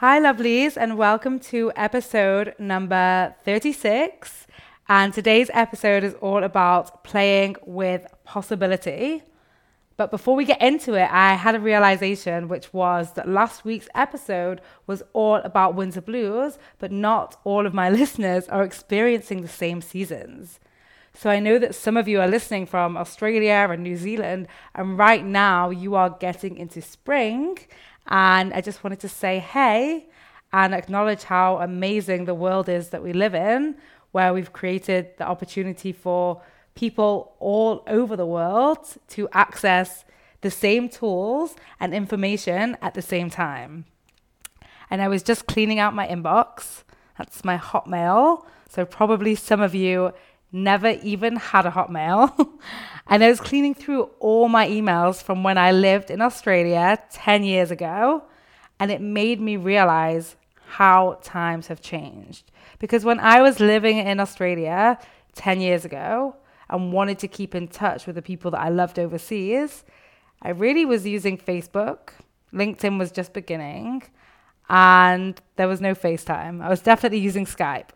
Hi, lovelies, and welcome to episode number 36. And today's episode is all about playing with possibility. But before we get into it, I had a realization, which was that last week's episode was all about winter blues, but not all of my listeners are experiencing the same seasons. So I know that some of you are listening from Australia and New Zealand, and right now you are getting into spring. And I just wanted to say hey and acknowledge how amazing the world is that we live in, where we've created the opportunity for people all over the world to access the same tools and information at the same time. And I was just cleaning out my inbox. That's my Hotmail. So, probably some of you never even had a Hotmail. and I was cleaning through all my emails from when I lived in Australia 10 years ago. And it made me realize how times have changed. Because when I was living in Australia 10 years ago and wanted to keep in touch with the people that I loved overseas, I really was using Facebook. LinkedIn was just beginning. And there was no FaceTime. I was definitely using Skype.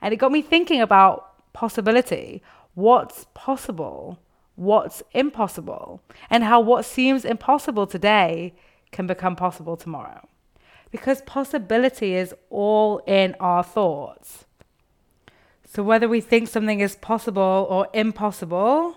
And it got me thinking about possibility. What's possible? What's impossible? And how what seems impossible today can become possible tomorrow. Because possibility is all in our thoughts. So whether we think something is possible or impossible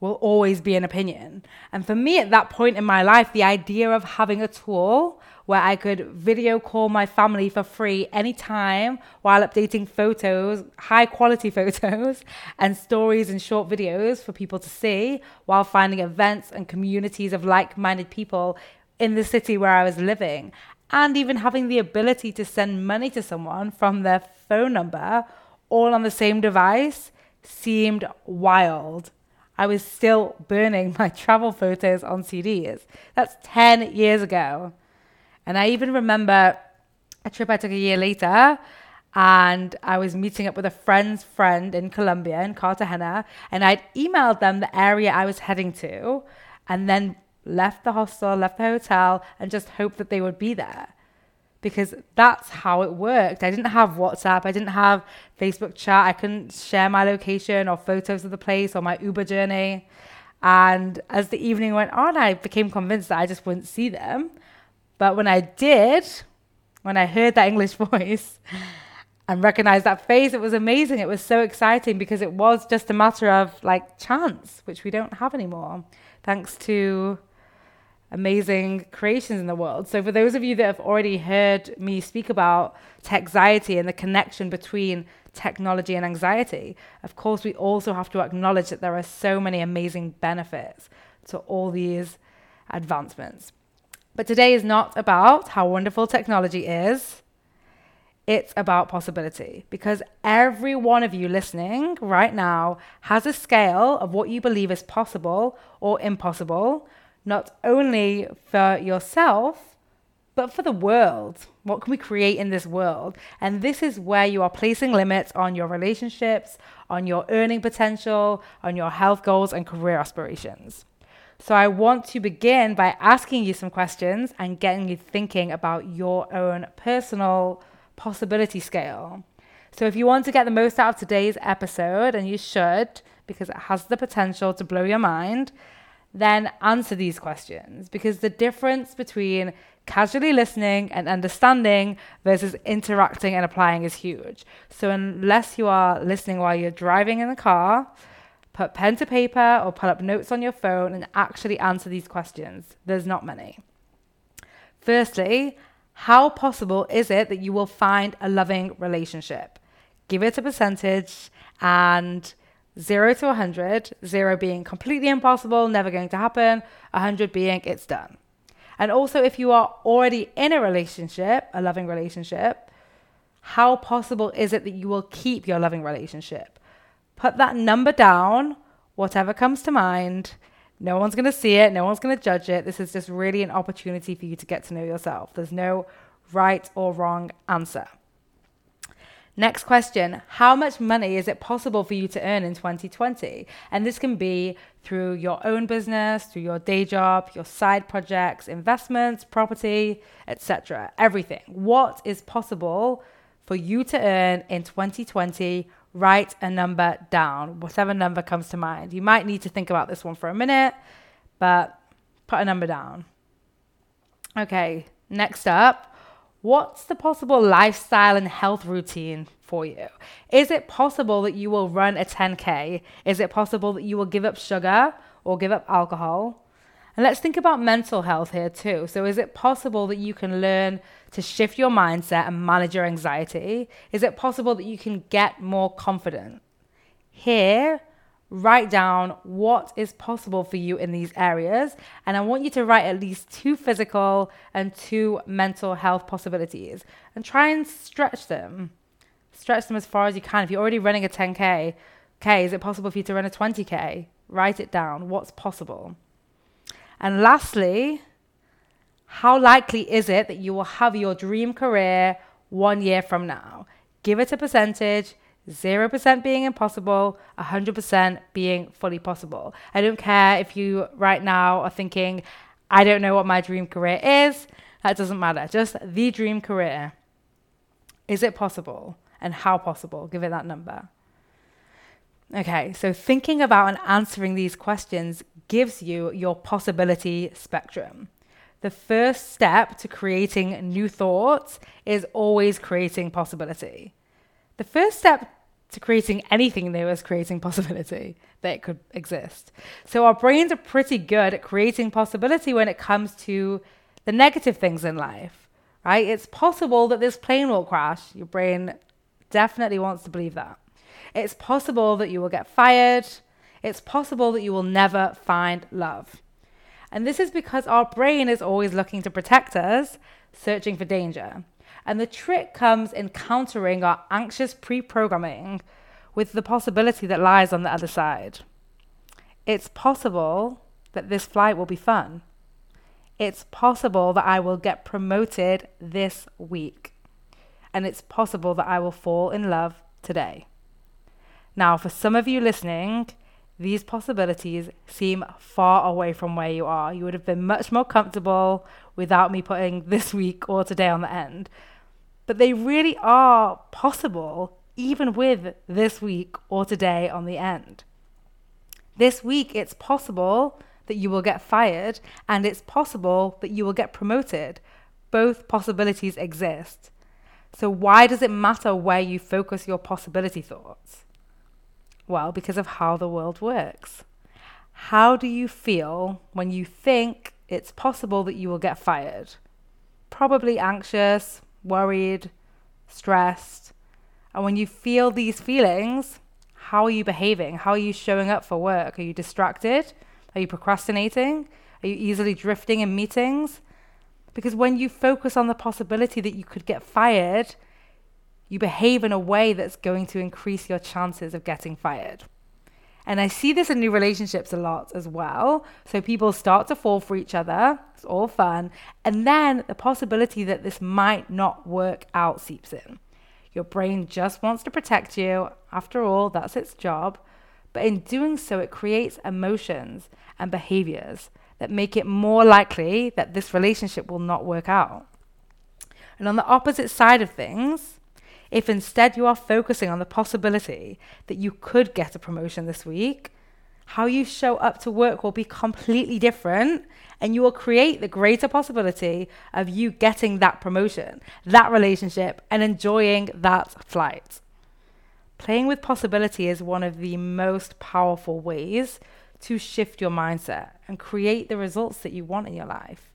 will always be an opinion. And for me at that point in my life, the idea of having a tool where I could video call my family for free anytime while updating photos, high quality photos, and stories and short videos for people to see while finding events and communities of like minded people in the city where I was living. And even having the ability to send money to someone from their phone number all on the same device seemed wild. I was still burning my travel photos on CDs. That's 10 years ago. And I even remember a trip I took a year later and I was meeting up with a friend's friend in Colombia, in Cartagena, and I'd emailed them the area I was heading to and then left the hostel, left the hotel, and just hoped that they would be there. Because that's how it worked. I didn't have WhatsApp, I didn't have Facebook chat, I couldn't share my location or photos of the place or my Uber journey. And as the evening went on, I became convinced that I just wouldn't see them. But when I did, when I heard that English voice and recognized that face, it was amazing. It was so exciting because it was just a matter of like chance, which we don't have anymore, thanks to amazing creations in the world. So, for those of you that have already heard me speak about tech anxiety and the connection between technology and anxiety, of course, we also have to acknowledge that there are so many amazing benefits to all these advancements. But today is not about how wonderful technology is. It's about possibility because every one of you listening right now has a scale of what you believe is possible or impossible, not only for yourself, but for the world. What can we create in this world? And this is where you are placing limits on your relationships, on your earning potential, on your health goals and career aspirations. So I want to begin by asking you some questions and getting you thinking about your own personal possibility scale. So if you want to get the most out of today's episode, and you should, because it has the potential to blow your mind, then answer these questions because the difference between casually listening and understanding versus interacting and applying is huge. So, unless you are listening while you're driving in the car, Put pen to paper or pull up notes on your phone and actually answer these questions. There's not many. Firstly, how possible is it that you will find a loving relationship? Give it a percentage and 0 to 100, 0 being completely impossible, never going to happen, 100 being it's done. And also, if you are already in a relationship, a loving relationship, how possible is it that you will keep your loving relationship? put that number down, whatever comes to mind. No one's going to see it, no one's going to judge it. This is just really an opportunity for you to get to know yourself. There's no right or wrong answer. Next question How much money is it possible for you to earn in 2020? And this can be through your own business, through your day job, your side projects, investments, property, etc. Everything. What is possible for you to earn in 2020? Write a number down, whatever number comes to mind. You might need to think about this one for a minute, but put a number down. Okay, next up What's the possible lifestyle and health routine for you? Is it possible that you will run a 10K? Is it possible that you will give up sugar or give up alcohol? And let's think about mental health here too. So, is it possible that you can learn to shift your mindset and manage your anxiety? Is it possible that you can get more confident? Here, write down what is possible for you in these areas. And I want you to write at least two physical and two mental health possibilities and try and stretch them. Stretch them as far as you can. If you're already running a 10K, okay, is it possible for you to run a 20K? Write it down. What's possible? And lastly, how likely is it that you will have your dream career one year from now? Give it a percentage 0% being impossible, 100% being fully possible. I don't care if you right now are thinking, I don't know what my dream career is. That doesn't matter. Just the dream career. Is it possible? And how possible? Give it that number. Okay, so thinking about and answering these questions gives you your possibility spectrum. The first step to creating new thoughts is always creating possibility. The first step to creating anything new is creating possibility that it could exist. So our brains are pretty good at creating possibility when it comes to the negative things in life, right? It's possible that this plane will crash. Your brain definitely wants to believe that. It's possible that you will get fired. It's possible that you will never find love. And this is because our brain is always looking to protect us, searching for danger. And the trick comes in countering our anxious pre programming with the possibility that lies on the other side. It's possible that this flight will be fun. It's possible that I will get promoted this week. And it's possible that I will fall in love today. Now, for some of you listening, these possibilities seem far away from where you are. You would have been much more comfortable without me putting this week or today on the end but they really are possible even with this week or today on the end. This week, it's possible that you will get fired and it's possible that you will get promoted. Both possibilities exist. So, why does it matter where you focus your possibility thoughts? Well, because of how the world works. How do you feel when you think it's possible that you will get fired? Probably anxious, worried, stressed. And when you feel these feelings, how are you behaving? How are you showing up for work? Are you distracted? Are you procrastinating? Are you easily drifting in meetings? Because when you focus on the possibility that you could get fired, you behave in a way that's going to increase your chances of getting fired. And I see this in new relationships a lot as well. So people start to fall for each other. It's all fun. And then the possibility that this might not work out seeps in. Your brain just wants to protect you. After all, that's its job. But in doing so, it creates emotions and behaviors that make it more likely that this relationship will not work out. And on the opposite side of things, if instead you are focusing on the possibility that you could get a promotion this week, how you show up to work will be completely different and you will create the greater possibility of you getting that promotion, that relationship, and enjoying that flight. Playing with possibility is one of the most powerful ways to shift your mindset and create the results that you want in your life.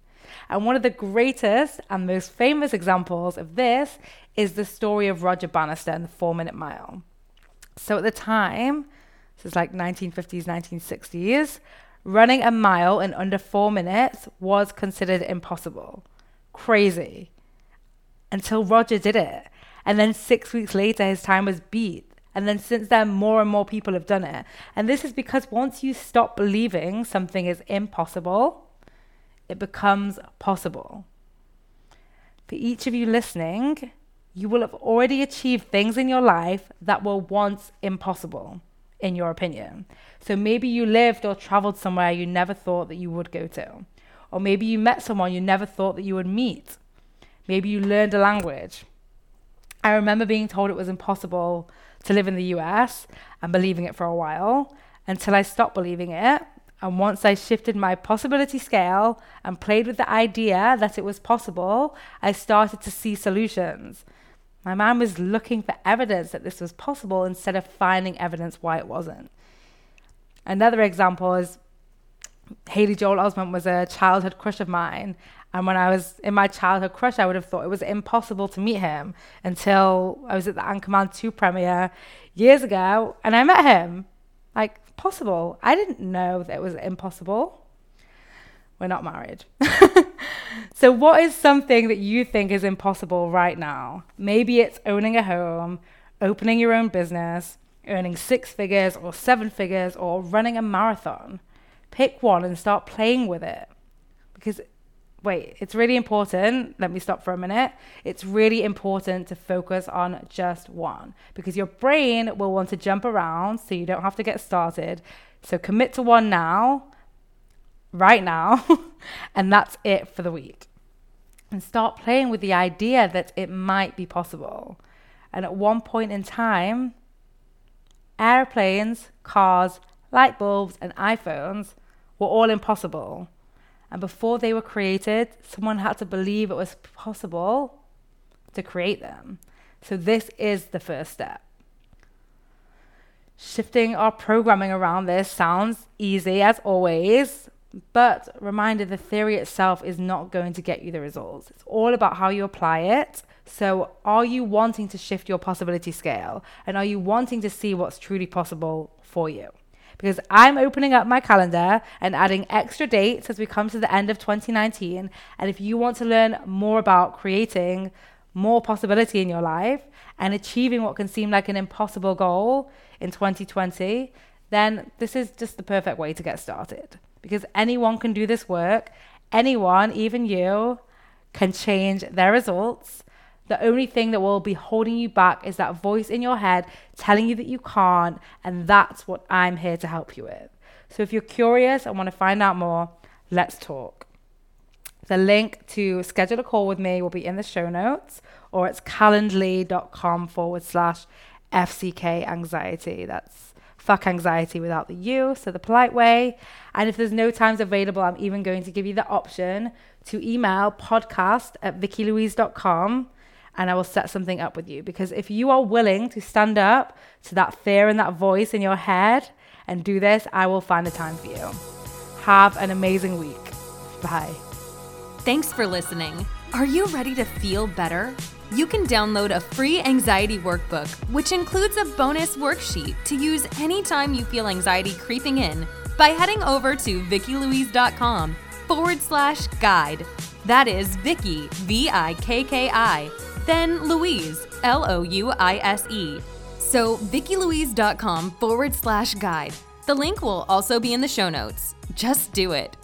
And one of the greatest and most famous examples of this is the story of Roger Bannister and the four minute mile. So at the time, this is like 1950s, 1960s, running a mile in under four minutes was considered impossible. Crazy. Until Roger did it. And then six weeks later, his time was beat. And then since then, more and more people have done it. And this is because once you stop believing something is impossible, it becomes possible. For each of you listening, you will have already achieved things in your life that were once impossible, in your opinion. So maybe you lived or traveled somewhere you never thought that you would go to. Or maybe you met someone you never thought that you would meet. Maybe you learned a language. I remember being told it was impossible to live in the US and believing it for a while until I stopped believing it. And once I shifted my possibility scale and played with the idea that it was possible, I started to see solutions. My mind was looking for evidence that this was possible instead of finding evidence why it wasn't. Another example is Haley Joel Osment was a childhood crush of mine. And when I was in my childhood crush, I would have thought it was impossible to meet him until I was at the Anchorman 2 premiere years ago and I met him. Like, possible. I didn't know that it was impossible. We're not married. so, what is something that you think is impossible right now? Maybe it's owning a home, opening your own business, earning six figures or seven figures, or running a marathon. Pick one and start playing with it. Because, wait, it's really important. Let me stop for a minute. It's really important to focus on just one because your brain will want to jump around so you don't have to get started. So, commit to one now, right now, and that's it for the week. And start playing with the idea that it might be possible. And at one point in time, airplanes, cars, light bulbs, and iPhones were all impossible. And before they were created, someone had to believe it was possible to create them. So, this is the first step. Shifting our programming around this sounds easy as always, but reminder the theory itself is not going to get you the results. It's all about how you apply it so, are you wanting to shift your possibility scale? And are you wanting to see what's truly possible for you? Because I'm opening up my calendar and adding extra dates as we come to the end of 2019. And if you want to learn more about creating more possibility in your life and achieving what can seem like an impossible goal in 2020, then this is just the perfect way to get started. Because anyone can do this work, anyone, even you, can change their results the only thing that will be holding you back is that voice in your head telling you that you can't. And that's what I'm here to help you with. So if you're curious and want to find out more, let's talk. The link to schedule a call with me will be in the show notes, or it's calendly.com forward slash FCK anxiety. That's fuck anxiety without the U, so the polite way. And if there's no times available, I'm even going to give you the option to email podcast at vikkilouise.com and I will set something up with you. Because if you are willing to stand up to that fear and that voice in your head and do this, I will find the time for you. Have an amazing week. Bye. Thanks for listening. Are you ready to feel better? You can download a free anxiety workbook, which includes a bonus worksheet to use anytime you feel anxiety creeping in by heading over to vikkilouise.com forward slash guide. That is Vikki, V I K K I then Louise, L O U I S E. So, VikkiLouise.com forward slash guide. The link will also be in the show notes. Just do it.